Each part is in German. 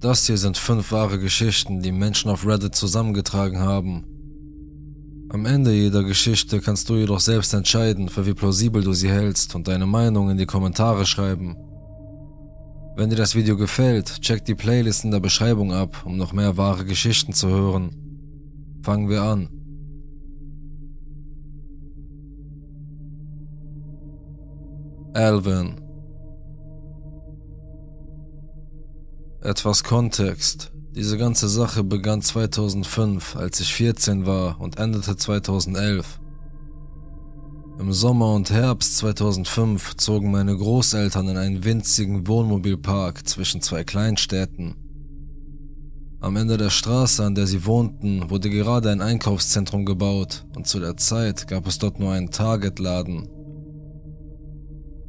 Das hier sind fünf wahre Geschichten, die Menschen auf Reddit zusammengetragen haben. Am Ende jeder Geschichte kannst du jedoch selbst entscheiden, für wie plausibel du sie hältst und deine Meinung in die Kommentare schreiben. Wenn dir das Video gefällt, check die Playlist in der Beschreibung ab, um noch mehr wahre Geschichten zu hören. Fangen wir an. Alvin Etwas Kontext. Diese ganze Sache begann 2005, als ich 14 war und endete 2011. Im Sommer und Herbst 2005 zogen meine Großeltern in einen winzigen Wohnmobilpark zwischen zwei Kleinstädten. Am Ende der Straße, an der sie wohnten, wurde gerade ein Einkaufszentrum gebaut und zu der Zeit gab es dort nur einen Target-Laden.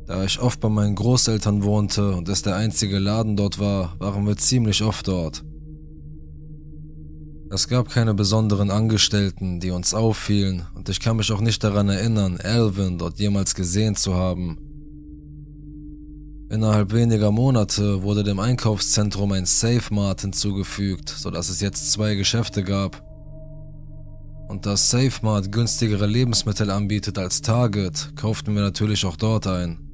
Da ich oft bei meinen Großeltern wohnte und es der einzige Laden dort war, waren wir ziemlich oft dort. Es gab keine besonderen Angestellten, die uns auffielen, und ich kann mich auch nicht daran erinnern, Alvin dort jemals gesehen zu haben. Innerhalb weniger Monate wurde dem Einkaufszentrum ein Safe Mart hinzugefügt, sodass es jetzt zwei Geschäfte gab. Und da Safe Mart günstigere Lebensmittel anbietet als Target, kauften wir natürlich auch dort ein.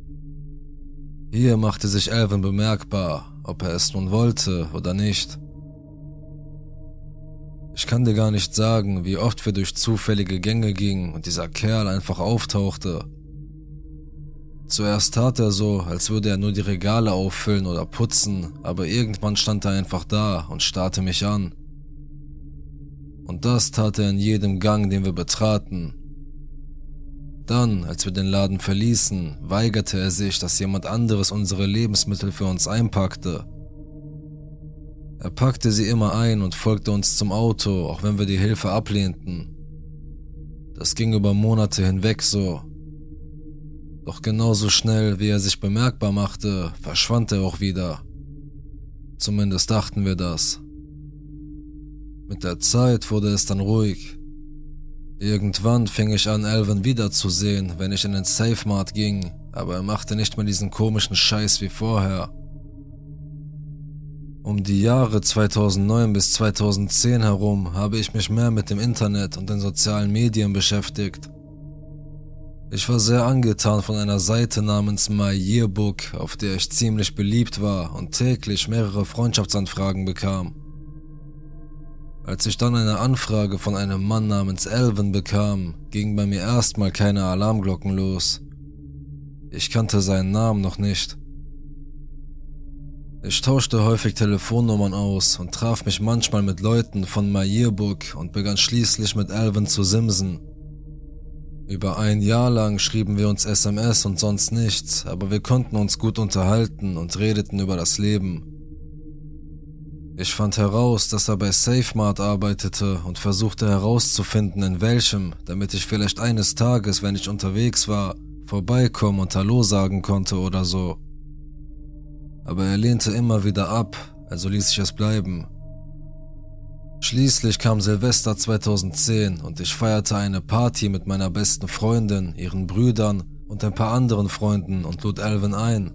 Hier machte sich Alvin bemerkbar, ob er es nun wollte oder nicht. Ich kann dir gar nicht sagen, wie oft wir durch zufällige Gänge gingen und dieser Kerl einfach auftauchte. Zuerst tat er so, als würde er nur die Regale auffüllen oder putzen, aber irgendwann stand er einfach da und starrte mich an. Und das tat er in jedem Gang, den wir betraten, dann, als wir den Laden verließen, weigerte er sich, dass jemand anderes unsere Lebensmittel für uns einpackte. Er packte sie immer ein und folgte uns zum Auto, auch wenn wir die Hilfe ablehnten. Das ging über Monate hinweg so. Doch genauso schnell, wie er sich bemerkbar machte, verschwand er auch wieder. Zumindest dachten wir das. Mit der Zeit wurde es dann ruhig. Irgendwann fing ich an, Alvin wiederzusehen, wenn ich in den Safe Mart ging, aber er machte nicht mehr diesen komischen Scheiß wie vorher. Um die Jahre 2009 bis 2010 herum habe ich mich mehr mit dem Internet und den sozialen Medien beschäftigt. Ich war sehr angetan von einer Seite namens My Yearbook, auf der ich ziemlich beliebt war und täglich mehrere Freundschaftsanfragen bekam. Als ich dann eine Anfrage von einem Mann namens Alvin bekam, gingen bei mir erstmal keine Alarmglocken los. Ich kannte seinen Namen noch nicht. Ich tauschte häufig Telefonnummern aus und traf mich manchmal mit Leuten von My Yearbook und begann schließlich mit Alvin zu simsen. Über ein Jahr lang schrieben wir uns SMS und sonst nichts, aber wir konnten uns gut unterhalten und redeten über das Leben. Ich fand heraus, dass er bei SafeMart arbeitete und versuchte herauszufinden, in welchem, damit ich vielleicht eines Tages, wenn ich unterwegs war, vorbeikommen und Hallo sagen konnte oder so. Aber er lehnte immer wieder ab, also ließ ich es bleiben. Schließlich kam Silvester 2010 und ich feierte eine Party mit meiner besten Freundin, ihren Brüdern und ein paar anderen Freunden und lud Alvin ein.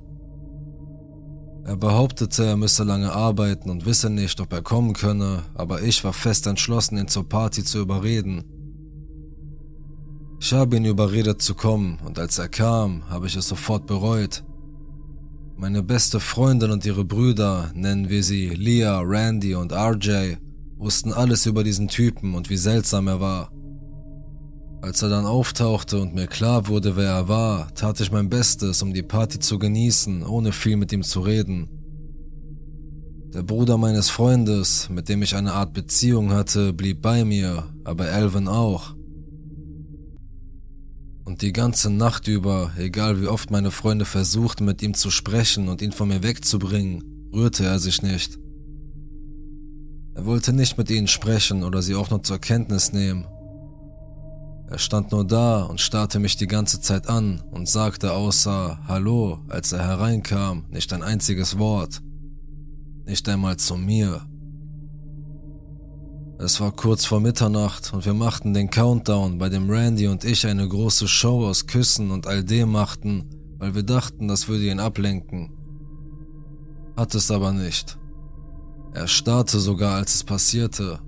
Er behauptete, er müsse lange arbeiten und wisse nicht, ob er kommen könne, aber ich war fest entschlossen, ihn zur Party zu überreden. Ich habe ihn überredet zu kommen und als er kam, habe ich es sofort bereut. Meine beste Freundin und ihre Brüder, nennen wir sie Leah, Randy und RJ, wussten alles über diesen Typen und wie seltsam er war. Als er dann auftauchte und mir klar wurde, wer er war, tat ich mein Bestes, um die Party zu genießen, ohne viel mit ihm zu reden. Der Bruder meines Freundes, mit dem ich eine Art Beziehung hatte, blieb bei mir, aber Alvin auch. Und die ganze Nacht über, egal wie oft meine Freunde versuchten, mit ihm zu sprechen und ihn von mir wegzubringen, rührte er sich nicht. Er wollte nicht mit ihnen sprechen oder sie auch nur zur Kenntnis nehmen, er stand nur da und starrte mich die ganze Zeit an und sagte außer Hallo, als er hereinkam, nicht ein einziges Wort. Nicht einmal zu mir. Es war kurz vor Mitternacht und wir machten den Countdown, bei dem Randy und ich eine große Show aus Küssen und all dem machten, weil wir dachten, das würde ihn ablenken. Hat es aber nicht. Er starrte sogar, als es passierte.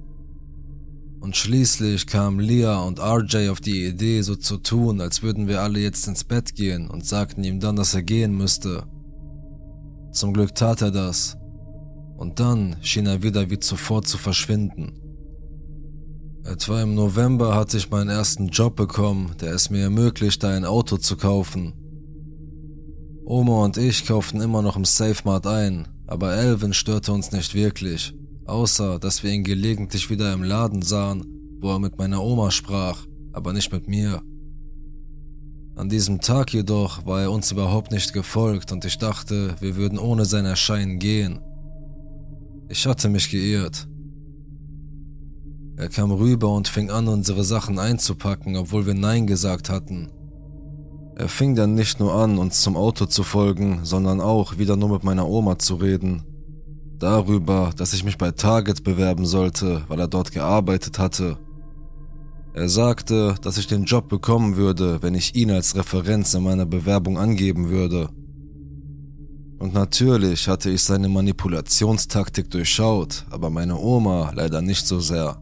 Und schließlich kamen Leah und RJ auf die Idee, so zu tun, als würden wir alle jetzt ins Bett gehen und sagten ihm dann, dass er gehen müsste. Zum Glück tat er das. Und dann schien er wieder wie zuvor zu verschwinden. Etwa im November hatte ich meinen ersten Job bekommen, der es mir ermöglichte, ein Auto zu kaufen. Oma und ich kauften immer noch im Safemart ein, aber Elvin störte uns nicht wirklich außer dass wir ihn gelegentlich wieder im Laden sahen, wo er mit meiner Oma sprach, aber nicht mit mir. An diesem Tag jedoch war er uns überhaupt nicht gefolgt und ich dachte, wir würden ohne sein Erscheinen gehen. Ich hatte mich geirrt. Er kam rüber und fing an, unsere Sachen einzupacken, obwohl wir Nein gesagt hatten. Er fing dann nicht nur an, uns zum Auto zu folgen, sondern auch wieder nur mit meiner Oma zu reden, darüber, dass ich mich bei Target bewerben sollte, weil er dort gearbeitet hatte. Er sagte, dass ich den Job bekommen würde, wenn ich ihn als Referenz in meiner Bewerbung angeben würde. Und natürlich hatte ich seine Manipulationstaktik durchschaut, aber meine Oma leider nicht so sehr.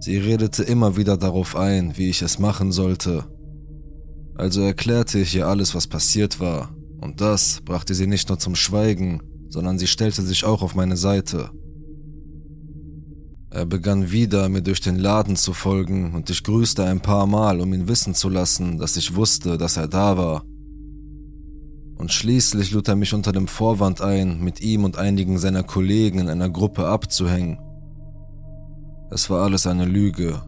Sie redete immer wieder darauf ein, wie ich es machen sollte. Also erklärte ich ihr alles, was passiert war, und das brachte sie nicht nur zum Schweigen, sondern sie stellte sich auch auf meine Seite. Er begann wieder, mir durch den Laden zu folgen und ich grüßte ein paar Mal, um ihn wissen zu lassen, dass ich wusste, dass er da war. Und schließlich lud er mich unter dem Vorwand ein, mit ihm und einigen seiner Kollegen in einer Gruppe abzuhängen. Es war alles eine Lüge.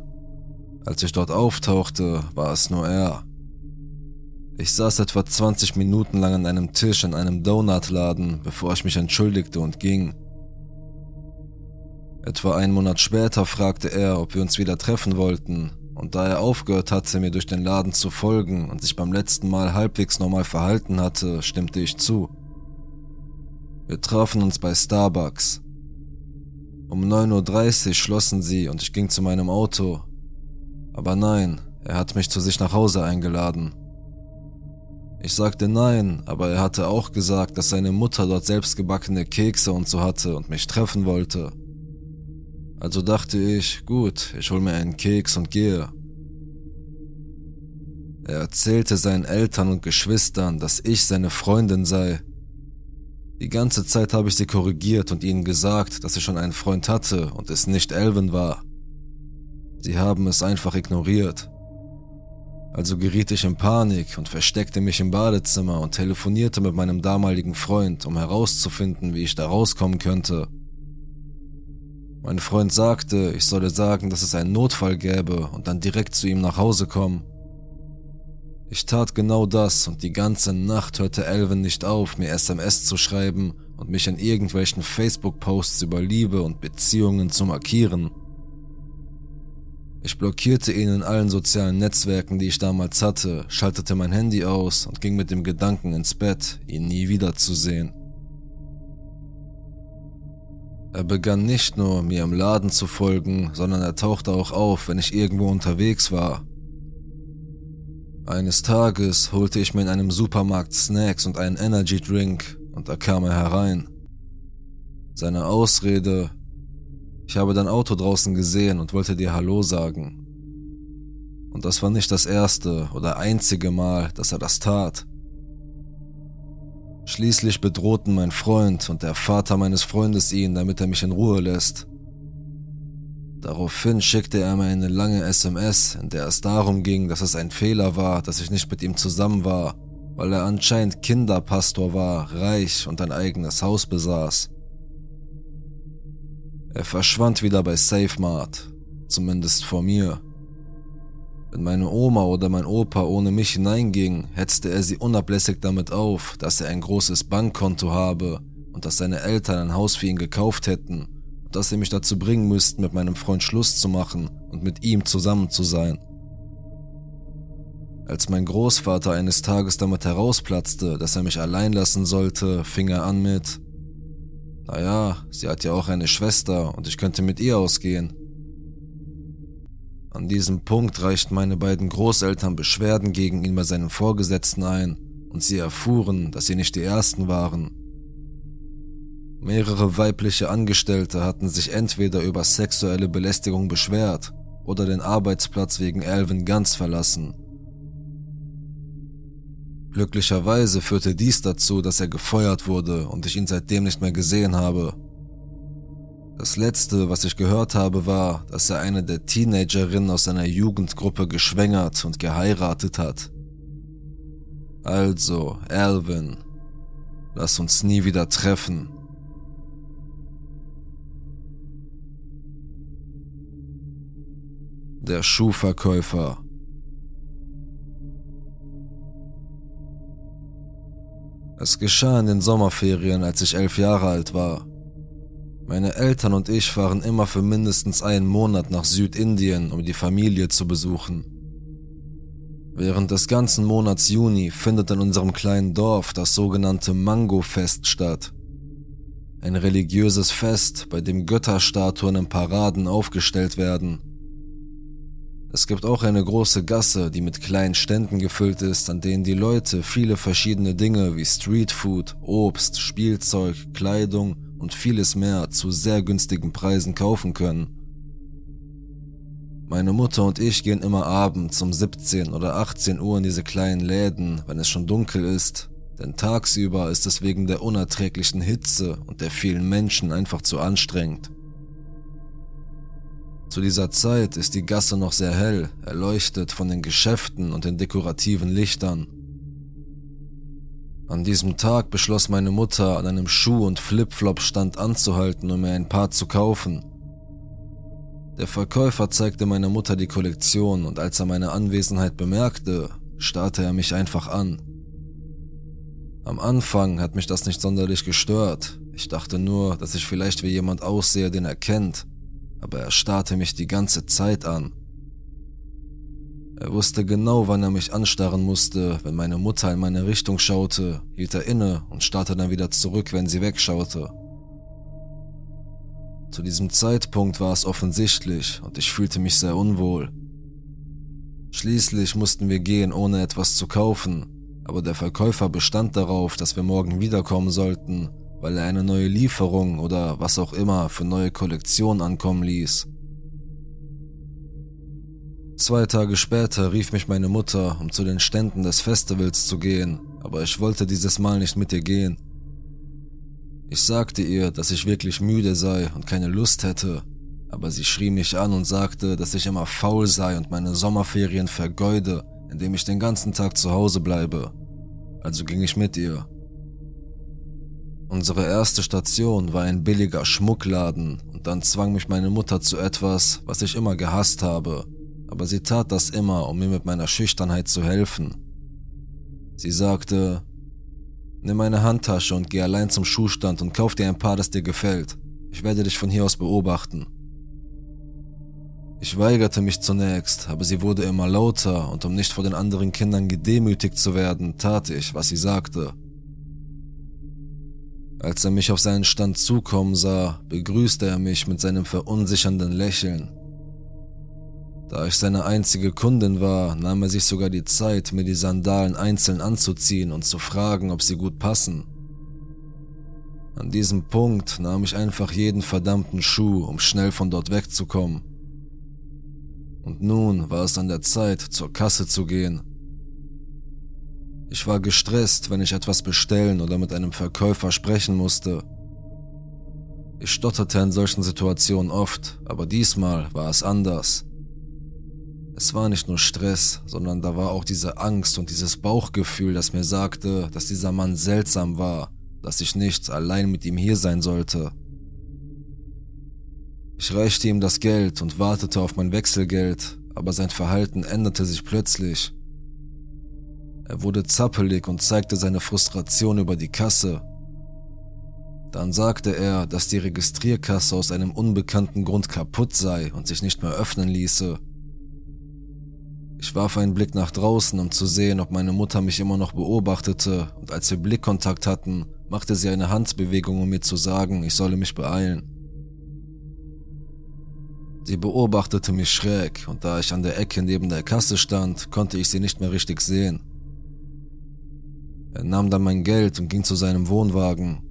Als ich dort auftauchte, war es nur er. Ich saß etwa 20 Minuten lang an einem Tisch in einem Donutladen, bevor ich mich entschuldigte und ging. Etwa einen Monat später fragte er, ob wir uns wieder treffen wollten, und da er aufgehört hatte, mir durch den Laden zu folgen und sich beim letzten Mal halbwegs normal verhalten hatte, stimmte ich zu. Wir trafen uns bei Starbucks. Um 9.30 Uhr schlossen sie und ich ging zu meinem Auto. Aber nein, er hat mich zu sich nach Hause eingeladen. Ich sagte nein, aber er hatte auch gesagt, dass seine Mutter dort selbstgebackene Kekse und so hatte und mich treffen wollte. Also dachte ich, gut, ich hol mir einen Keks und gehe. Er erzählte seinen Eltern und Geschwistern, dass ich seine Freundin sei. Die ganze Zeit habe ich sie korrigiert und ihnen gesagt, dass ich schon einen Freund hatte und es nicht Elvin war. Sie haben es einfach ignoriert. Also geriet ich in Panik und versteckte mich im Badezimmer und telefonierte mit meinem damaligen Freund, um herauszufinden, wie ich da rauskommen könnte. Mein Freund sagte, ich solle sagen, dass es einen Notfall gäbe und dann direkt zu ihm nach Hause kommen. Ich tat genau das und die ganze Nacht hörte Elvin nicht auf, mir SMS zu schreiben und mich in irgendwelchen Facebook-Posts über Liebe und Beziehungen zu markieren. Ich blockierte ihn in allen sozialen Netzwerken, die ich damals hatte, schaltete mein Handy aus und ging mit dem Gedanken ins Bett, ihn nie wiederzusehen. Er begann nicht nur, mir im Laden zu folgen, sondern er tauchte auch auf, wenn ich irgendwo unterwegs war. Eines Tages holte ich mir in einem Supermarkt Snacks und einen Energy Drink und da kam er herein. Seine Ausrede, ich habe dein Auto draußen gesehen und wollte dir Hallo sagen. Und das war nicht das erste oder einzige Mal, dass er das tat. Schließlich bedrohten mein Freund und der Vater meines Freundes ihn, damit er mich in Ruhe lässt. Daraufhin schickte er mir eine lange SMS, in der es darum ging, dass es ein Fehler war, dass ich nicht mit ihm zusammen war, weil er anscheinend Kinderpastor war, reich und ein eigenes Haus besaß. Er verschwand wieder bei SafeMart, zumindest vor mir. Wenn meine Oma oder mein Opa ohne mich hineinging, hetzte er sie unablässig damit auf, dass er ein großes Bankkonto habe und dass seine Eltern ein Haus für ihn gekauft hätten und dass sie mich dazu bringen müssten, mit meinem Freund Schluss zu machen und mit ihm zusammen zu sein. Als mein Großvater eines Tages damit herausplatzte, dass er mich allein lassen sollte, fing er an mit naja, sie hat ja auch eine Schwester und ich könnte mit ihr ausgehen. An diesem Punkt reichten meine beiden Großeltern Beschwerden gegen ihn bei seinen Vorgesetzten ein und sie erfuhren, dass sie nicht die Ersten waren. Mehrere weibliche Angestellte hatten sich entweder über sexuelle Belästigung beschwert oder den Arbeitsplatz wegen Alvin ganz verlassen. Glücklicherweise führte dies dazu, dass er gefeuert wurde und ich ihn seitdem nicht mehr gesehen habe. Das letzte, was ich gehört habe, war, dass er eine der Teenagerinnen aus seiner Jugendgruppe geschwängert und geheiratet hat. Also, Alvin, lass uns nie wieder treffen. Der Schuhverkäufer. Es geschah in den Sommerferien, als ich elf Jahre alt war. Meine Eltern und ich fahren immer für mindestens einen Monat nach Südindien, um die Familie zu besuchen. Während des ganzen Monats Juni findet in unserem kleinen Dorf das sogenannte Mango-Fest statt. Ein religiöses Fest, bei dem Götterstatuen in Paraden aufgestellt werden. Es gibt auch eine große Gasse, die mit kleinen Ständen gefüllt ist, an denen die Leute viele verschiedene Dinge wie Streetfood, Obst, Spielzeug, Kleidung und vieles mehr zu sehr günstigen Preisen kaufen können. Meine Mutter und ich gehen immer abends um 17 oder 18 Uhr in diese kleinen Läden, wenn es schon dunkel ist, denn tagsüber ist es wegen der unerträglichen Hitze und der vielen Menschen einfach zu anstrengend. Zu dieser Zeit ist die Gasse noch sehr hell, erleuchtet von den Geschäften und den dekorativen Lichtern. An diesem Tag beschloss meine Mutter, an einem Schuh- und Flipflop-Stand anzuhalten, um mir ein paar zu kaufen. Der Verkäufer zeigte meiner Mutter die Kollektion und als er meine Anwesenheit bemerkte, starrte er mich einfach an. Am Anfang hat mich das nicht sonderlich gestört. Ich dachte nur, dass ich vielleicht wie jemand aussehe, den er kennt aber er starrte mich die ganze Zeit an. Er wusste genau, wann er mich anstarren musste. Wenn meine Mutter in meine Richtung schaute, hielt er inne und starrte dann wieder zurück, wenn sie wegschaute. Zu diesem Zeitpunkt war es offensichtlich und ich fühlte mich sehr unwohl. Schließlich mussten wir gehen, ohne etwas zu kaufen, aber der Verkäufer bestand darauf, dass wir morgen wiederkommen sollten weil er eine neue Lieferung oder was auch immer für neue Kollektionen ankommen ließ. Zwei Tage später rief mich meine Mutter, um zu den Ständen des Festivals zu gehen, aber ich wollte dieses Mal nicht mit ihr gehen. Ich sagte ihr, dass ich wirklich müde sei und keine Lust hätte, aber sie schrie mich an und sagte, dass ich immer faul sei und meine Sommerferien vergeude, indem ich den ganzen Tag zu Hause bleibe. Also ging ich mit ihr. Unsere erste Station war ein billiger Schmuckladen und dann zwang mich meine Mutter zu etwas, was ich immer gehasst habe, aber sie tat das immer, um mir mit meiner Schüchternheit zu helfen. Sie sagte, nimm meine Handtasche und geh allein zum Schuhstand und kauf dir ein Paar, das dir gefällt. Ich werde dich von hier aus beobachten. Ich weigerte mich zunächst, aber sie wurde immer lauter und um nicht vor den anderen Kindern gedemütigt zu werden, tat ich, was sie sagte. Als er mich auf seinen Stand zukommen sah, begrüßte er mich mit seinem verunsichernden Lächeln. Da ich seine einzige Kundin war, nahm er sich sogar die Zeit, mir die Sandalen einzeln anzuziehen und zu fragen, ob sie gut passen. An diesem Punkt nahm ich einfach jeden verdammten Schuh, um schnell von dort wegzukommen. Und nun war es an der Zeit, zur Kasse zu gehen ich war gestresst, wenn ich etwas bestellen oder mit einem Verkäufer sprechen musste. Ich stotterte in solchen Situationen oft, aber diesmal war es anders. Es war nicht nur Stress, sondern da war auch diese Angst und dieses Bauchgefühl, das mir sagte, dass dieser Mann seltsam war, dass ich nicht allein mit ihm hier sein sollte. Ich reichte ihm das Geld und wartete auf mein Wechselgeld, aber sein Verhalten änderte sich plötzlich. Er wurde zappelig und zeigte seine Frustration über die Kasse. Dann sagte er, dass die Registrierkasse aus einem unbekannten Grund kaputt sei und sich nicht mehr öffnen ließe. Ich warf einen Blick nach draußen, um zu sehen, ob meine Mutter mich immer noch beobachtete, und als wir Blickkontakt hatten, machte sie eine Handbewegung, um mir zu sagen, ich solle mich beeilen. Sie beobachtete mich schräg, und da ich an der Ecke neben der Kasse stand, konnte ich sie nicht mehr richtig sehen. Er nahm dann mein Geld und ging zu seinem Wohnwagen.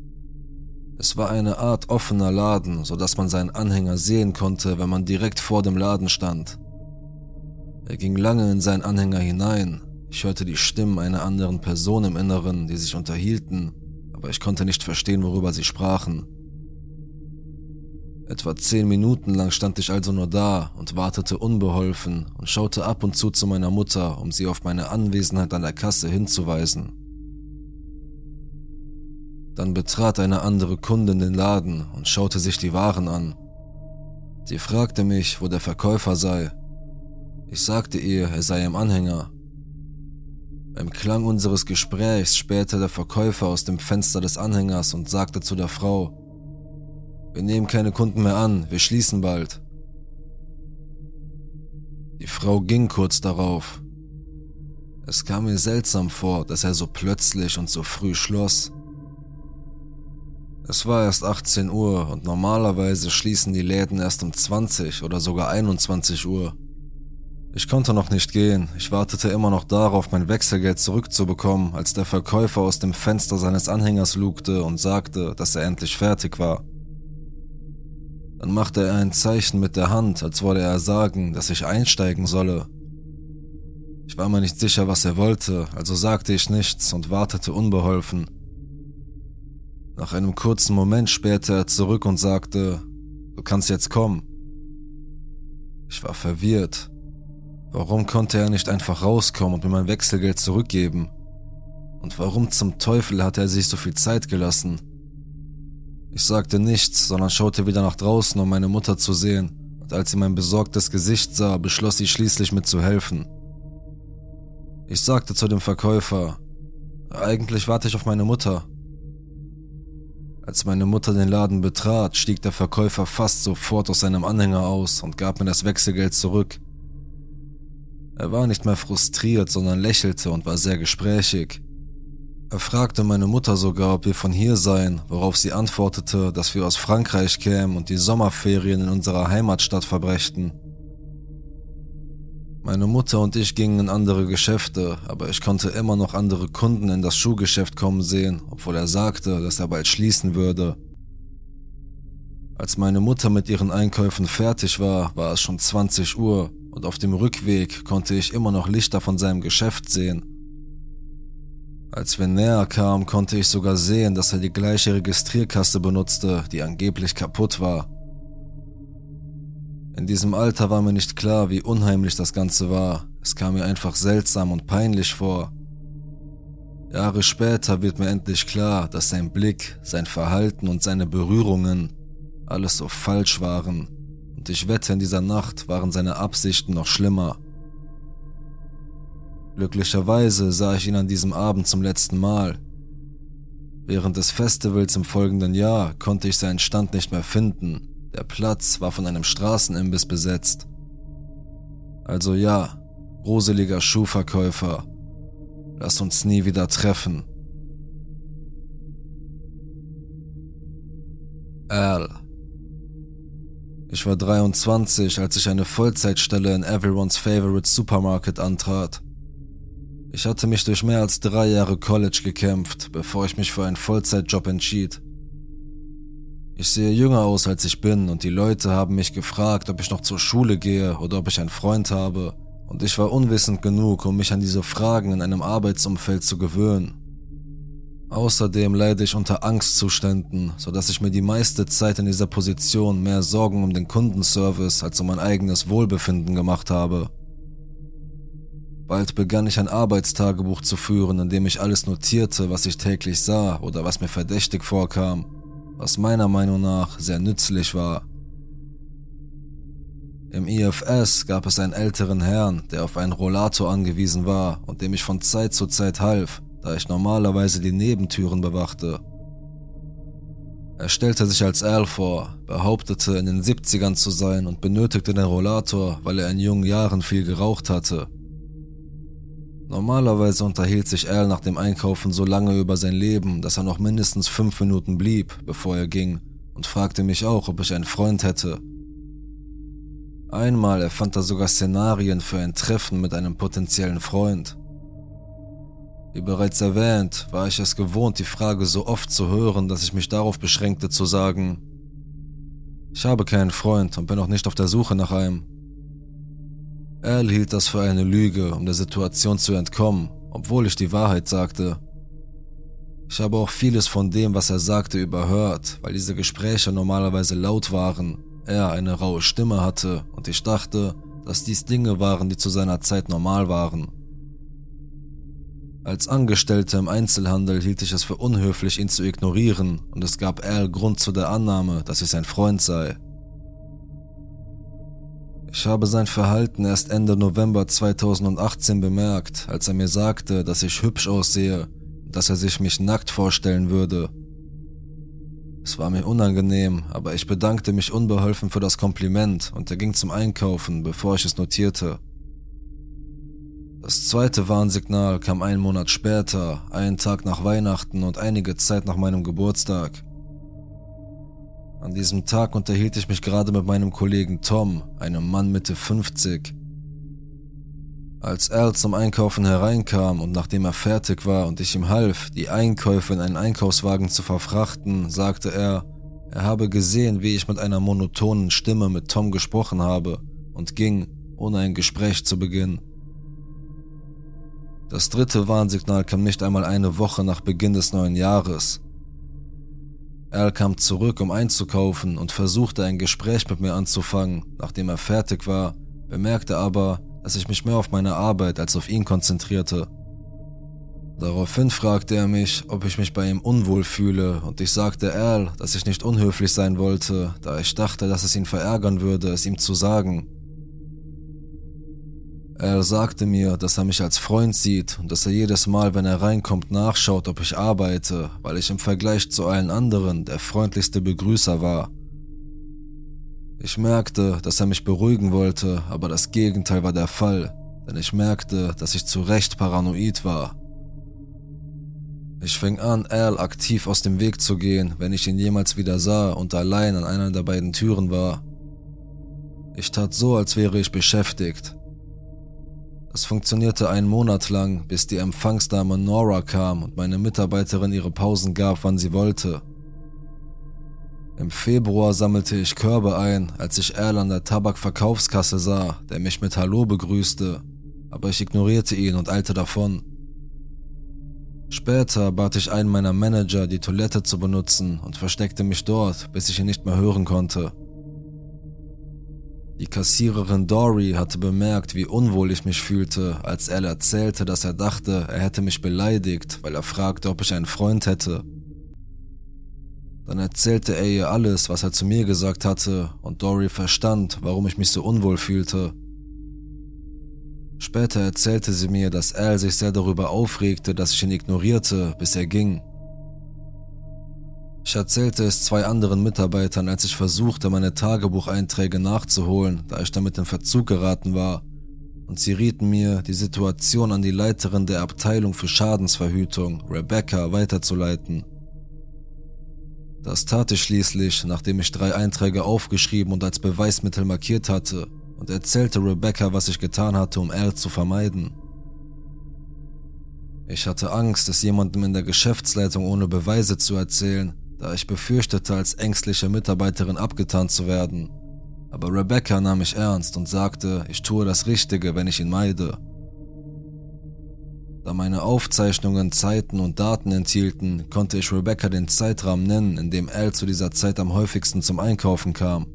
Es war eine Art offener Laden, so dass man seinen Anhänger sehen konnte, wenn man direkt vor dem Laden stand. Er ging lange in seinen Anhänger hinein. Ich hörte die Stimmen einer anderen Person im Inneren, die sich unterhielten, aber ich konnte nicht verstehen, worüber sie sprachen. Etwa zehn Minuten lang stand ich also nur da und wartete unbeholfen und schaute ab und zu zu meiner Mutter, um sie auf meine Anwesenheit an der Kasse hinzuweisen. Dann betrat eine andere Kundin den Laden und schaute sich die Waren an. Sie fragte mich, wo der Verkäufer sei. Ich sagte ihr, er sei im Anhänger. Beim Klang unseres Gesprächs spähte der Verkäufer aus dem Fenster des Anhängers und sagte zu der Frau, wir nehmen keine Kunden mehr an, wir schließen bald. Die Frau ging kurz darauf. Es kam mir seltsam vor, dass er so plötzlich und so früh schloss. Es war erst 18 Uhr und normalerweise schließen die Läden erst um 20 oder sogar 21 Uhr. Ich konnte noch nicht gehen, ich wartete immer noch darauf, mein Wechselgeld zurückzubekommen, als der Verkäufer aus dem Fenster seines Anhängers lugte und sagte, dass er endlich fertig war. Dann machte er ein Zeichen mit der Hand, als wolle er sagen, dass ich einsteigen solle. Ich war mir nicht sicher, was er wollte, also sagte ich nichts und wartete unbeholfen. Nach einem kurzen Moment spähte er zurück und sagte, du kannst jetzt kommen. Ich war verwirrt. Warum konnte er nicht einfach rauskommen und mir mein Wechselgeld zurückgeben? Und warum zum Teufel hat er sich so viel Zeit gelassen? Ich sagte nichts, sondern schaute wieder nach draußen, um meine Mutter zu sehen, und als sie mein besorgtes Gesicht sah, beschloss sie schließlich mit zu helfen. Ich sagte zu dem Verkäufer, eigentlich warte ich auf meine Mutter. Als meine Mutter den Laden betrat, stieg der Verkäufer fast sofort aus seinem Anhänger aus und gab mir das Wechselgeld zurück. Er war nicht mehr frustriert, sondern lächelte und war sehr gesprächig. Er fragte meine Mutter sogar, ob wir von hier seien, worauf sie antwortete, dass wir aus Frankreich kämen und die Sommerferien in unserer Heimatstadt verbrächten. Meine Mutter und ich gingen in andere Geschäfte, aber ich konnte immer noch andere Kunden in das Schuhgeschäft kommen sehen, obwohl er sagte, dass er bald schließen würde. Als meine Mutter mit ihren Einkäufen fertig war, war es schon 20 Uhr und auf dem Rückweg konnte ich immer noch Lichter von seinem Geschäft sehen. Als wir näher kamen, konnte ich sogar sehen, dass er die gleiche Registrierkasse benutzte, die angeblich kaputt war. In diesem Alter war mir nicht klar, wie unheimlich das Ganze war. Es kam mir einfach seltsam und peinlich vor. Jahre später wird mir endlich klar, dass sein Blick, sein Verhalten und seine Berührungen alles so falsch waren. Und ich wette, in dieser Nacht waren seine Absichten noch schlimmer. Glücklicherweise sah ich ihn an diesem Abend zum letzten Mal. Während des Festivals im folgenden Jahr konnte ich seinen Stand nicht mehr finden der Platz war von einem Straßenimbiss besetzt. Also ja, gruseliger Schuhverkäufer. Lass uns nie wieder treffen. Al. Ich war 23, als ich eine Vollzeitstelle in Everyone's Favorite Supermarket antrat. Ich hatte mich durch mehr als drei Jahre College gekämpft, bevor ich mich für einen Vollzeitjob entschied. Ich sehe jünger aus, als ich bin, und die Leute haben mich gefragt, ob ich noch zur Schule gehe oder ob ich einen Freund habe, und ich war unwissend genug, um mich an diese Fragen in einem Arbeitsumfeld zu gewöhnen. Außerdem leide ich unter Angstzuständen, so dass ich mir die meiste Zeit in dieser Position mehr Sorgen um den Kundenservice als um mein eigenes Wohlbefinden gemacht habe. Bald begann ich ein Arbeitstagebuch zu führen, in dem ich alles notierte, was ich täglich sah oder was mir verdächtig vorkam was meiner Meinung nach sehr nützlich war. Im IFS gab es einen älteren Herrn, der auf einen Rollator angewiesen war und dem ich von Zeit zu Zeit half, da ich normalerweise die Nebentüren bewachte. Er stellte sich als Al vor, behauptete in den 70ern zu sein und benötigte den Rollator, weil er in jungen Jahren viel geraucht hatte. Normalerweise unterhielt sich Al nach dem Einkaufen so lange über sein Leben, dass er noch mindestens fünf Minuten blieb, bevor er ging, und fragte mich auch, ob ich einen Freund hätte. Einmal erfand er sogar Szenarien für ein Treffen mit einem potenziellen Freund. Wie bereits erwähnt, war ich es gewohnt, die Frage so oft zu hören, dass ich mich darauf beschränkte zu sagen, ich habe keinen Freund und bin auch nicht auf der Suche nach einem. Al hielt das für eine Lüge, um der Situation zu entkommen, obwohl ich die Wahrheit sagte. Ich habe auch vieles von dem, was er sagte, überhört, weil diese Gespräche normalerweise laut waren, er eine raue Stimme hatte und ich dachte, dass dies Dinge waren, die zu seiner Zeit normal waren. Als Angestellter im Einzelhandel hielt ich es für unhöflich, ihn zu ignorieren, und es gab Al Grund zu der Annahme, dass ich sein Freund sei. Ich habe sein Verhalten erst Ende November 2018 bemerkt, als er mir sagte, dass ich hübsch aussehe, dass er sich mich nackt vorstellen würde. Es war mir unangenehm, aber ich bedankte mich unbeholfen für das Kompliment und er ging zum Einkaufen, bevor ich es notierte. Das zweite Warnsignal kam einen Monat später, einen Tag nach Weihnachten und einige Zeit nach meinem Geburtstag. An diesem Tag unterhielt ich mich gerade mit meinem Kollegen Tom, einem Mann Mitte 50. Als Al zum Einkaufen hereinkam und nachdem er fertig war und ich ihm half, die Einkäufe in einen Einkaufswagen zu verfrachten, sagte er, er habe gesehen, wie ich mit einer monotonen Stimme mit Tom gesprochen habe und ging, ohne ein Gespräch zu beginnen. Das dritte Warnsignal kam nicht einmal eine Woche nach Beginn des neuen Jahres. Al kam zurück, um einzukaufen und versuchte ein Gespräch mit mir anzufangen, nachdem er fertig war, bemerkte aber, dass ich mich mehr auf meine Arbeit als auf ihn konzentrierte. Daraufhin fragte er mich, ob ich mich bei ihm unwohl fühle, und ich sagte Al, dass ich nicht unhöflich sein wollte, da ich dachte, dass es ihn verärgern würde, es ihm zu sagen. Er sagte mir, dass er mich als Freund sieht und dass er jedes Mal, wenn er reinkommt, nachschaut, ob ich arbeite, weil ich im Vergleich zu allen anderen der freundlichste Begrüßer war. Ich merkte, dass er mich beruhigen wollte, aber das Gegenteil war der Fall, denn ich merkte, dass ich zu Recht paranoid war. Ich fing an, Al aktiv aus dem Weg zu gehen, wenn ich ihn jemals wieder sah und allein an einer der beiden Türen war. Ich tat so, als wäre ich beschäftigt, es funktionierte einen Monat lang, bis die Empfangsdame Nora kam und meine Mitarbeiterin ihre Pausen gab, wann sie wollte. Im Februar sammelte ich Körbe ein, als ich Al an der Tabakverkaufskasse sah, der mich mit Hallo begrüßte, aber ich ignorierte ihn und eilte davon. Später bat ich einen meiner Manager, die Toilette zu benutzen und versteckte mich dort, bis ich ihn nicht mehr hören konnte. Die Kassiererin Dory hatte bemerkt, wie unwohl ich mich fühlte, als er erzählte, dass er dachte, er hätte mich beleidigt, weil er fragte, ob ich einen Freund hätte. Dann erzählte er ihr alles, was er zu mir gesagt hatte, und Dory verstand, warum ich mich so unwohl fühlte. Später erzählte sie mir, dass Al sich sehr darüber aufregte, dass ich ihn ignorierte, bis er ging. Ich erzählte es zwei anderen Mitarbeitern, als ich versuchte, meine Tagebucheinträge nachzuholen, da ich damit in Verzug geraten war, und sie rieten mir, die Situation an die Leiterin der Abteilung für Schadensverhütung, Rebecca, weiterzuleiten. Das tat ich schließlich, nachdem ich drei Einträge aufgeschrieben und als Beweismittel markiert hatte, und erzählte Rebecca, was ich getan hatte, um Al zu vermeiden. Ich hatte Angst, es jemandem in der Geschäftsleitung ohne Beweise zu erzählen, da ich befürchtete, als ängstliche Mitarbeiterin abgetan zu werden. Aber Rebecca nahm mich ernst und sagte, ich tue das Richtige, wenn ich ihn meide. Da meine Aufzeichnungen Zeiten und Daten enthielten, konnte ich Rebecca den Zeitrahmen nennen, in dem Al zu dieser Zeit am häufigsten zum Einkaufen kam.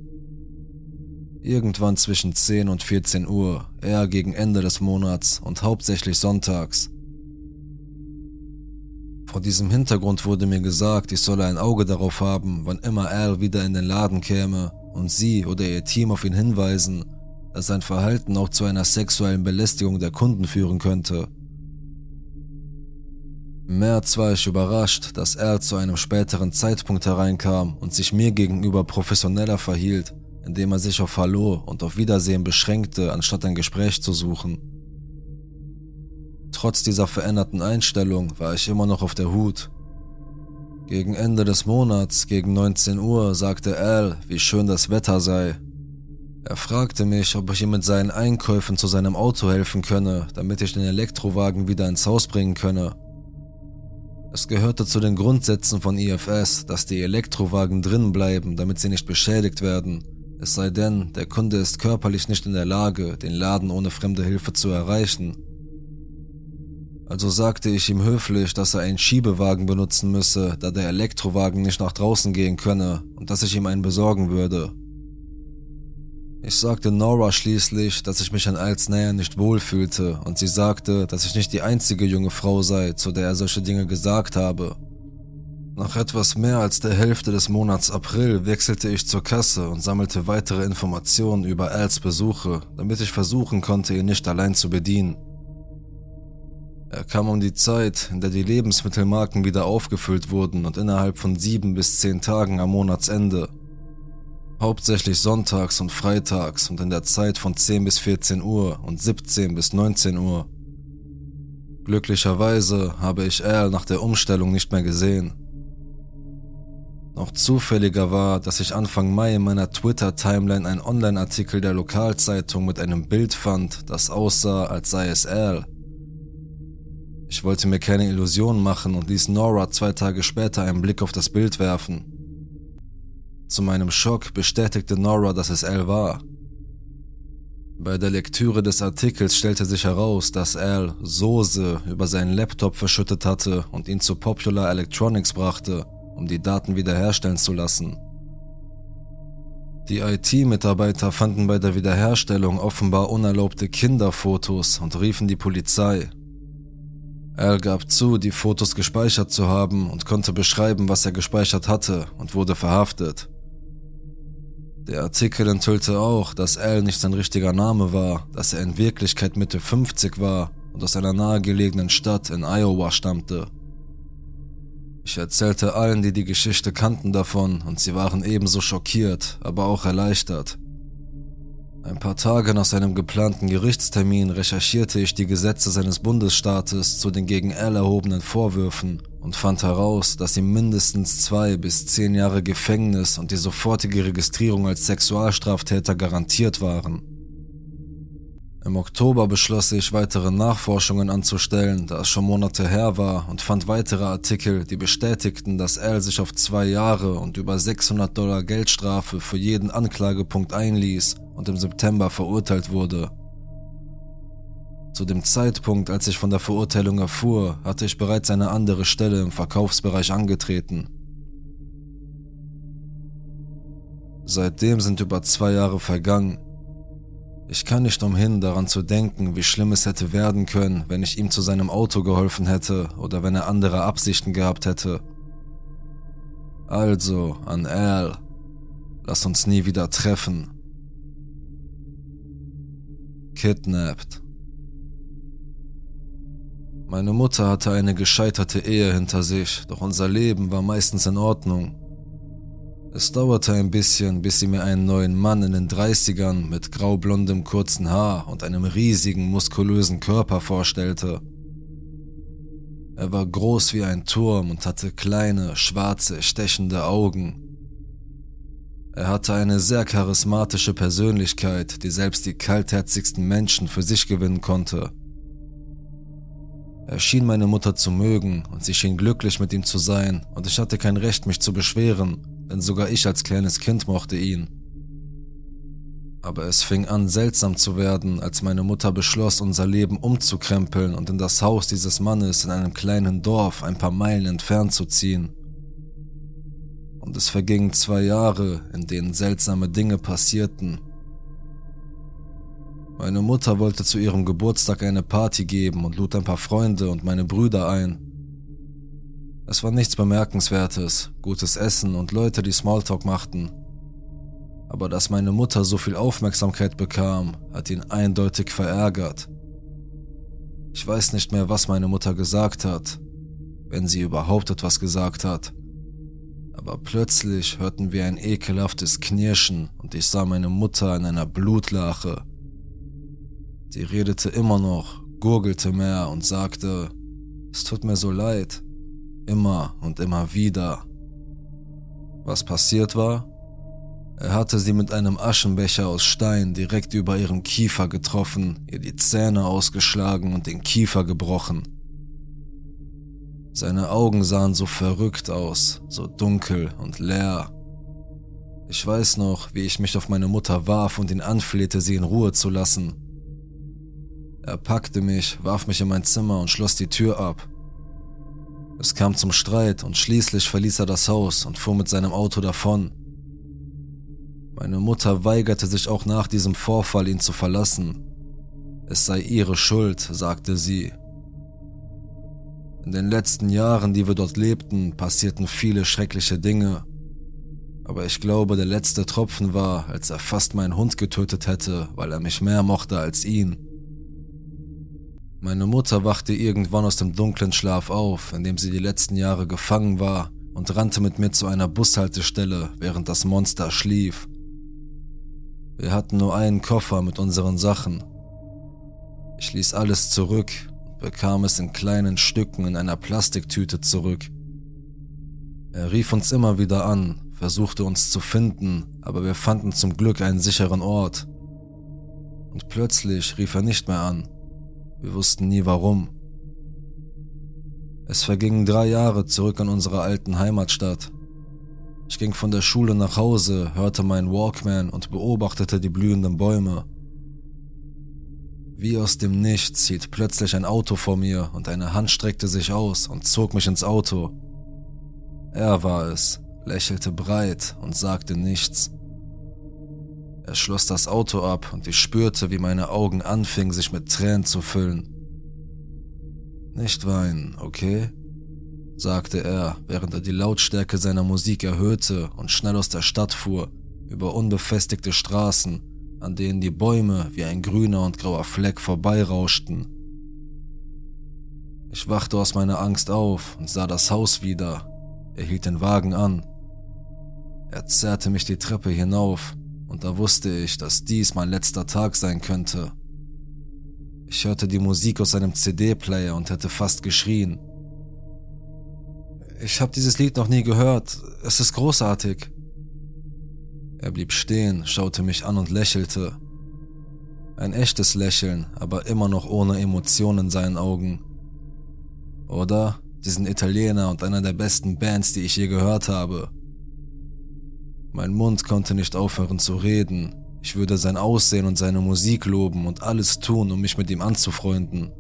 Irgendwann zwischen 10 und 14 Uhr, eher gegen Ende des Monats und hauptsächlich sonntags. Vor diesem Hintergrund wurde mir gesagt, ich solle ein Auge darauf haben, wann immer Al wieder in den Laden käme und sie oder ihr Team auf ihn hinweisen, dass sein Verhalten auch zu einer sexuellen Belästigung der Kunden führen könnte. Im März war ich überrascht, dass Al zu einem späteren Zeitpunkt hereinkam und sich mir gegenüber professioneller verhielt, indem er sich auf Hallo und auf Wiedersehen beschränkte, anstatt ein Gespräch zu suchen. Trotz dieser veränderten Einstellung war ich immer noch auf der Hut. Gegen Ende des Monats, gegen 19 Uhr, sagte Al, wie schön das Wetter sei. Er fragte mich, ob ich ihm mit seinen Einkäufen zu seinem Auto helfen könne, damit ich den Elektrowagen wieder ins Haus bringen könne, Es gehörte zu den Grundsätzen von IFS, dass die Elektrowagen drin bleiben, damit sie nicht beschädigt werden. Es sei denn, der Kunde ist körperlich nicht in der Lage, den Laden ohne fremde Hilfe zu erreichen. Also sagte ich ihm höflich, dass er einen Schiebewagen benutzen müsse, da der Elektrowagen nicht nach draußen gehen könne und dass ich ihm einen besorgen würde. Ich sagte Nora schließlich, dass ich mich an Als Nähe nicht wohlfühlte und sie sagte, dass ich nicht die einzige junge Frau sei, zu der er solche Dinge gesagt habe. Nach etwas mehr als der Hälfte des Monats April wechselte ich zur Kasse und sammelte weitere Informationen über Als Besuche, damit ich versuchen konnte, ihn nicht allein zu bedienen. Er kam um die Zeit, in der die Lebensmittelmarken wieder aufgefüllt wurden und innerhalb von sieben bis zehn Tagen am Monatsende hauptsächlich sonntags und freitags und in der Zeit von 10 bis 14 Uhr und 17 bis 19 Uhr. Glücklicherweise habe ich Al nach der Umstellung nicht mehr gesehen. Noch zufälliger war, dass ich Anfang Mai in meiner Twitter-Timeline einen Online-Artikel der Lokalzeitung mit einem Bild fand, das aussah, als sei es Al. Ich wollte mir keine Illusionen machen und ließ Nora zwei Tage später einen Blick auf das Bild werfen. Zu meinem Schock bestätigte Nora, dass es Al war. Bei der Lektüre des Artikels stellte sich heraus, dass Al Soße über seinen Laptop verschüttet hatte und ihn zu Popular Electronics brachte, um die Daten wiederherstellen zu lassen. Die IT-Mitarbeiter fanden bei der Wiederherstellung offenbar unerlaubte Kinderfotos und riefen die Polizei. Al gab zu, die Fotos gespeichert zu haben und konnte beschreiben, was er gespeichert hatte und wurde verhaftet. Der Artikel enthüllte auch, dass Al nicht sein richtiger Name war, dass er in Wirklichkeit Mitte 50 war und aus einer nahegelegenen Stadt in Iowa stammte. Ich erzählte allen, die die Geschichte kannten, davon und sie waren ebenso schockiert, aber auch erleichtert. Ein paar Tage nach seinem geplanten Gerichtstermin recherchierte ich die Gesetze seines Bundesstaates zu den gegen Al erhobenen Vorwürfen und fand heraus, dass ihm mindestens zwei bis zehn Jahre Gefängnis und die sofortige Registrierung als Sexualstraftäter garantiert waren. Im Oktober beschloss ich, weitere Nachforschungen anzustellen, da es schon Monate her war und fand weitere Artikel, die bestätigten, dass Al sich auf zwei Jahre und über 600 Dollar Geldstrafe für jeden Anklagepunkt einließ und im September verurteilt wurde. Zu dem Zeitpunkt, als ich von der Verurteilung erfuhr, hatte ich bereits eine andere Stelle im Verkaufsbereich angetreten. Seitdem sind über zwei Jahre vergangen. Ich kann nicht umhin, daran zu denken, wie schlimm es hätte werden können, wenn ich ihm zu seinem Auto geholfen hätte oder wenn er andere Absichten gehabt hätte. Also, an Al, lass uns nie wieder treffen. Kidnapped. Meine Mutter hatte eine gescheiterte Ehe hinter sich, doch unser Leben war meistens in Ordnung. Es dauerte ein bisschen, bis sie mir einen neuen Mann in den 30ern mit graublondem kurzen Haar und einem riesigen, muskulösen Körper vorstellte. Er war groß wie ein Turm und hatte kleine, schwarze, stechende Augen. Er hatte eine sehr charismatische Persönlichkeit, die selbst die kaltherzigsten Menschen für sich gewinnen konnte. Er schien meine Mutter zu mögen und sie schien glücklich mit ihm zu sein und ich hatte kein Recht, mich zu beschweren, denn sogar ich als kleines Kind mochte ihn. Aber es fing an seltsam zu werden, als meine Mutter beschloss, unser Leben umzukrempeln und in das Haus dieses Mannes in einem kleinen Dorf ein paar Meilen entfernt zu ziehen. Und es vergingen zwei Jahre, in denen seltsame Dinge passierten meine Mutter wollte zu ihrem Geburtstag eine Party geben und lud ein paar Freunde und meine Brüder ein. Es war nichts Bemerkenswertes, gutes Essen und Leute, die Smalltalk machten. Aber dass meine Mutter so viel Aufmerksamkeit bekam, hat ihn eindeutig verärgert. Ich weiß nicht mehr, was meine Mutter gesagt hat, wenn sie überhaupt etwas gesagt hat. Aber plötzlich hörten wir ein ekelhaftes Knirschen und ich sah meine Mutter in einer Blutlache Sie redete immer noch, gurgelte mehr und sagte, es tut mir so leid, immer und immer wieder. Was passiert war? Er hatte sie mit einem Aschenbecher aus Stein direkt über ihrem Kiefer getroffen, ihr die Zähne ausgeschlagen und den Kiefer gebrochen. Seine Augen sahen so verrückt aus, so dunkel und leer. Ich weiß noch, wie ich mich auf meine Mutter warf und ihn anflehte, sie in Ruhe zu lassen. Er packte mich, warf mich in mein Zimmer und schloss die Tür ab. Es kam zum Streit und schließlich verließ er das Haus und fuhr mit seinem Auto davon. Meine Mutter weigerte sich auch nach diesem Vorfall, ihn zu verlassen. Es sei ihre Schuld, sagte sie. In den letzten Jahren, die wir dort lebten, passierten viele schreckliche Dinge. Aber ich glaube, der letzte Tropfen war, als er fast meinen Hund getötet hätte, weil er mich mehr mochte als ihn. Meine Mutter wachte irgendwann aus dem dunklen Schlaf auf, in dem sie die letzten Jahre gefangen war, und rannte mit mir zu einer Bushaltestelle, während das Monster schlief. Wir hatten nur einen Koffer mit unseren Sachen. Ich ließ alles zurück bekam es in kleinen Stücken in einer Plastiktüte zurück. Er rief uns immer wieder an, versuchte uns zu finden, aber wir fanden zum Glück einen sicheren Ort. Und plötzlich rief er nicht mehr an. Wir wussten nie warum. Es vergingen drei Jahre zurück an unsere alten Heimatstadt. Ich ging von der Schule nach Hause, hörte meinen Walkman und beobachtete die blühenden Bäume. Wie aus dem Nichts hielt plötzlich ein Auto vor mir und eine Hand streckte sich aus und zog mich ins Auto. Er war es, lächelte breit und sagte nichts. Er schloss das Auto ab und ich spürte, wie meine Augen anfingen, sich mit Tränen zu füllen. Nicht weinen, okay? sagte er, während er die Lautstärke seiner Musik erhöhte und schnell aus der Stadt fuhr, über unbefestigte Straßen, an denen die Bäume wie ein grüner und grauer Fleck vorbeirauschten. Ich wachte aus meiner Angst auf und sah das Haus wieder. Er hielt den Wagen an. Er zerrte mich die Treppe hinauf, und da wusste ich, dass dies mein letzter Tag sein könnte. Ich hörte die Musik aus seinem CD-Player und hätte fast geschrien. Ich habe dieses Lied noch nie gehört. Es ist großartig. Er blieb stehen, schaute mich an und lächelte. Ein echtes Lächeln, aber immer noch ohne Emotionen in seinen Augen. Oder? Diesen Italiener und einer der besten Bands, die ich je gehört habe. Mein Mund konnte nicht aufhören zu reden. Ich würde sein Aussehen und seine Musik loben und alles tun, um mich mit ihm anzufreunden.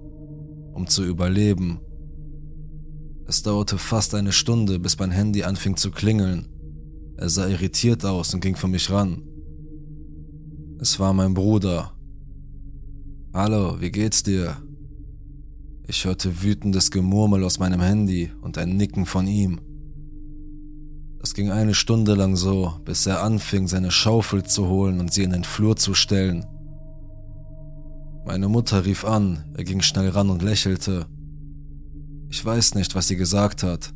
Um zu überleben es dauerte fast eine Stunde, bis mein Handy anfing zu klingeln. Er sah irritiert aus und ging für mich ran. Es war mein Bruder. Hallo, wie geht's dir? Ich hörte wütendes Gemurmel aus meinem Handy und ein Nicken von ihm. Das ging eine Stunde lang so, bis er anfing, seine Schaufel zu holen und sie in den Flur zu stellen. Meine Mutter rief an, er ging schnell ran und lächelte. Ich weiß nicht, was sie gesagt hat,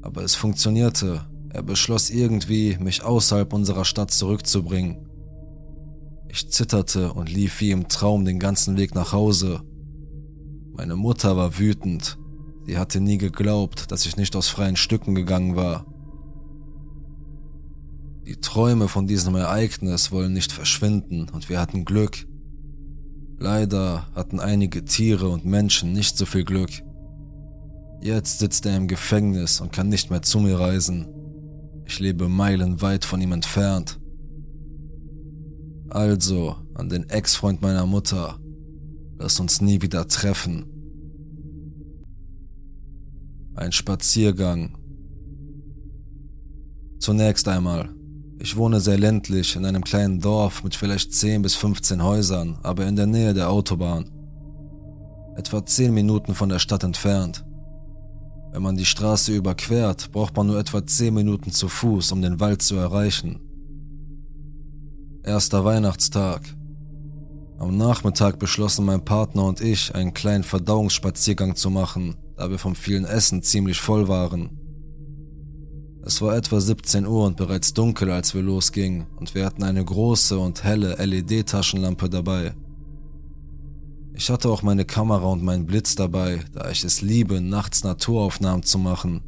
aber es funktionierte. Er beschloss irgendwie, mich außerhalb unserer Stadt zurückzubringen. Ich zitterte und lief wie im Traum den ganzen Weg nach Hause. Meine Mutter war wütend. Sie hatte nie geglaubt, dass ich nicht aus freien Stücken gegangen war. Die Träume von diesem Ereignis wollen nicht verschwinden und wir hatten Glück. Leider hatten einige Tiere und Menschen nicht so viel Glück. Jetzt sitzt er im Gefängnis und kann nicht mehr zu mir reisen. Ich lebe meilenweit von ihm entfernt. Also, an den Ex-Freund meiner Mutter, lass uns nie wieder treffen. Ein Spaziergang. Zunächst einmal, ich wohne sehr ländlich in einem kleinen Dorf mit vielleicht 10 bis 15 Häusern, aber in der Nähe der Autobahn. Etwa 10 Minuten von der Stadt entfernt. Wenn man die Straße überquert, braucht man nur etwa 10 Minuten zu Fuß, um den Wald zu erreichen. Erster Weihnachtstag. Am Nachmittag beschlossen mein Partner und ich, einen kleinen Verdauungsspaziergang zu machen, da wir vom vielen Essen ziemlich voll waren. Es war etwa 17 Uhr und bereits dunkel, als wir losgingen, und wir hatten eine große und helle LED-Taschenlampe dabei. Ich hatte auch meine Kamera und meinen Blitz dabei, da ich es liebe, nachts Naturaufnahmen zu machen.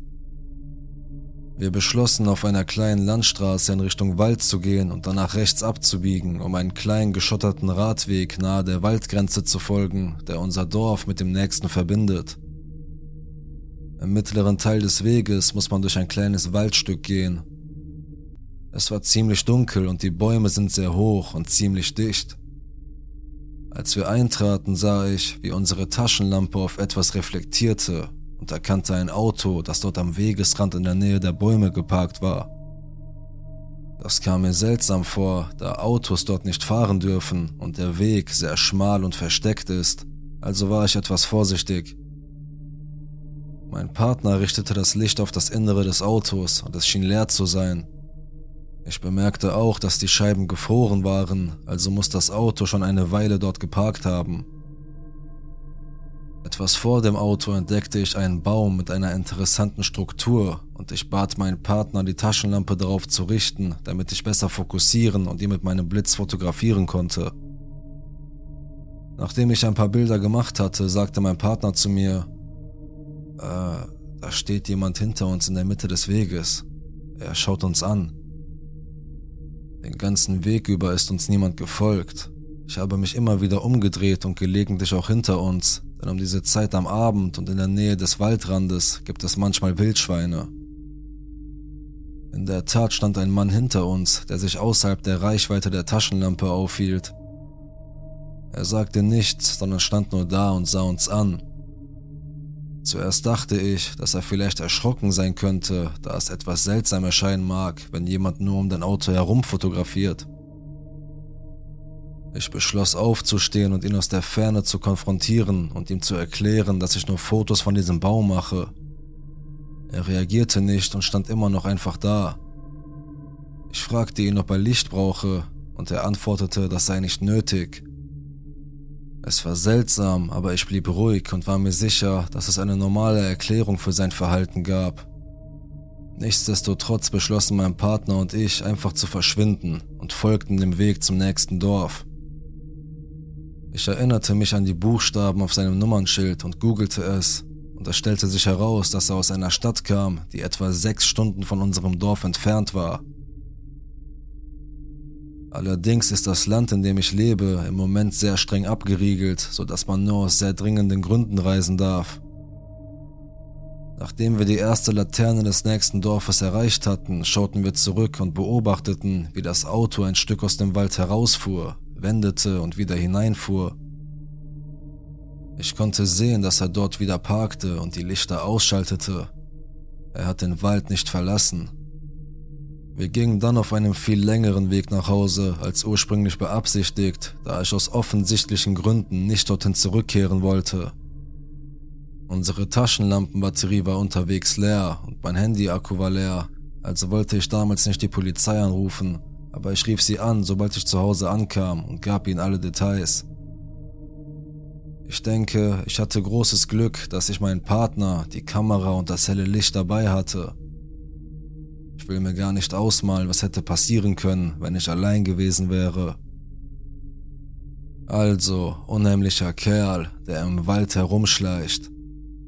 Wir beschlossen, auf einer kleinen Landstraße in Richtung Wald zu gehen und danach rechts abzubiegen, um einen kleinen geschotterten Radweg nahe der Waldgrenze zu folgen, der unser Dorf mit dem nächsten verbindet. Im mittleren Teil des Weges muss man durch ein kleines Waldstück gehen. Es war ziemlich dunkel und die Bäume sind sehr hoch und ziemlich dicht. Als wir eintraten, sah ich, wie unsere Taschenlampe auf etwas reflektierte und erkannte ein Auto, das dort am Wegesrand in der Nähe der Bäume geparkt war. Das kam mir seltsam vor, da Autos dort nicht fahren dürfen und der Weg sehr schmal und versteckt ist, also war ich etwas vorsichtig. Mein Partner richtete das Licht auf das Innere des Autos und es schien leer zu sein. Ich bemerkte auch, dass die Scheiben gefroren waren, also muss das Auto schon eine Weile dort geparkt haben. Etwas vor dem Auto entdeckte ich einen Baum mit einer interessanten Struktur und ich bat meinen Partner, die Taschenlampe darauf zu richten, damit ich besser fokussieren und ihn mit meinem Blitz fotografieren konnte. Nachdem ich ein paar Bilder gemacht hatte, sagte mein Partner zu mir, äh, da steht jemand hinter uns in der Mitte des Weges. Er schaut uns an. Den ganzen Weg über ist uns niemand gefolgt. Ich habe mich immer wieder umgedreht und gelegentlich auch hinter uns, denn um diese Zeit am Abend und in der Nähe des Waldrandes gibt es manchmal Wildschweine. In der Tat stand ein Mann hinter uns, der sich außerhalb der Reichweite der Taschenlampe aufhielt. Er sagte nichts, sondern stand nur da und sah uns an. Zuerst dachte ich, dass er vielleicht erschrocken sein könnte, da es etwas seltsam erscheinen mag, wenn jemand nur um dein Auto herum fotografiert. Ich beschloss aufzustehen und ihn aus der Ferne zu konfrontieren und ihm zu erklären, dass ich nur Fotos von diesem Baum mache. Er reagierte nicht und stand immer noch einfach da. Ich fragte ihn, ob er Licht brauche, und er antwortete, das sei nicht nötig. Es war seltsam, aber ich blieb ruhig und war mir sicher, dass es eine normale Erklärung für sein Verhalten gab. Nichtsdestotrotz beschlossen mein Partner und ich einfach zu verschwinden und folgten dem Weg zum nächsten Dorf. Ich erinnerte mich an die Buchstaben auf seinem Nummernschild und googelte es, und es stellte sich heraus, dass er aus einer Stadt kam, die etwa sechs Stunden von unserem Dorf entfernt war. Allerdings ist das Land, in dem ich lebe, im Moment sehr streng abgeriegelt, sodass man nur aus sehr dringenden Gründen reisen darf. Nachdem wir die erste Laterne des nächsten Dorfes erreicht hatten, schauten wir zurück und beobachteten, wie das Auto ein Stück aus dem Wald herausfuhr, wendete und wieder hineinfuhr. Ich konnte sehen, dass er dort wieder parkte und die Lichter ausschaltete. Er hat den Wald nicht verlassen. Wir gingen dann auf einem viel längeren Weg nach Hause als ursprünglich beabsichtigt, da ich aus offensichtlichen Gründen nicht dorthin zurückkehren wollte. Unsere Taschenlampenbatterie war unterwegs leer und mein Handyakku war leer, also wollte ich damals nicht die Polizei anrufen, aber ich rief sie an, sobald ich zu Hause ankam und gab ihnen alle Details. Ich denke, ich hatte großes Glück, dass ich meinen Partner, die Kamera und das helle Licht dabei hatte ich will mir gar nicht ausmalen, was hätte passieren können, wenn ich allein gewesen wäre. Also, unheimlicher Kerl, der im Wald herumschleicht.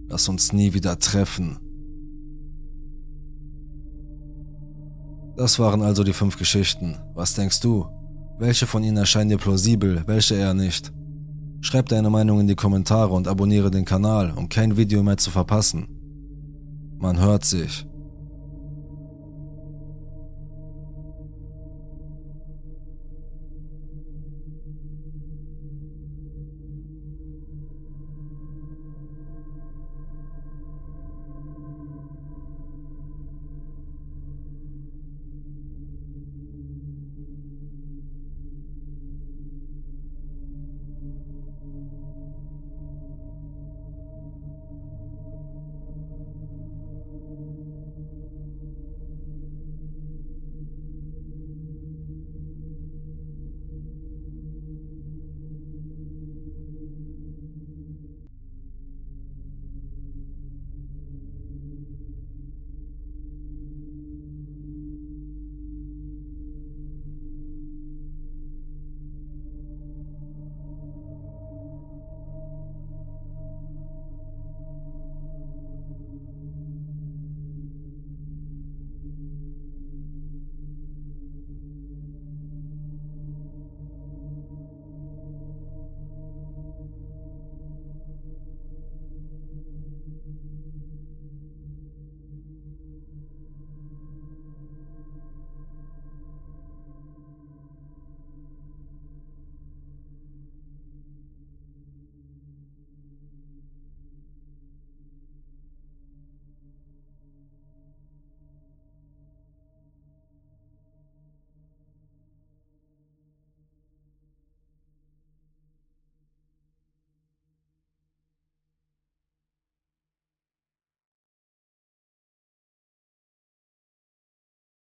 Lass uns nie wieder treffen. Das waren also die fünf Geschichten. Was denkst du? Welche von ihnen erscheinen dir plausibel, welche eher nicht? Schreib deine Meinung in die Kommentare und abonniere den Kanal, um kein Video mehr zu verpassen. Man hört sich.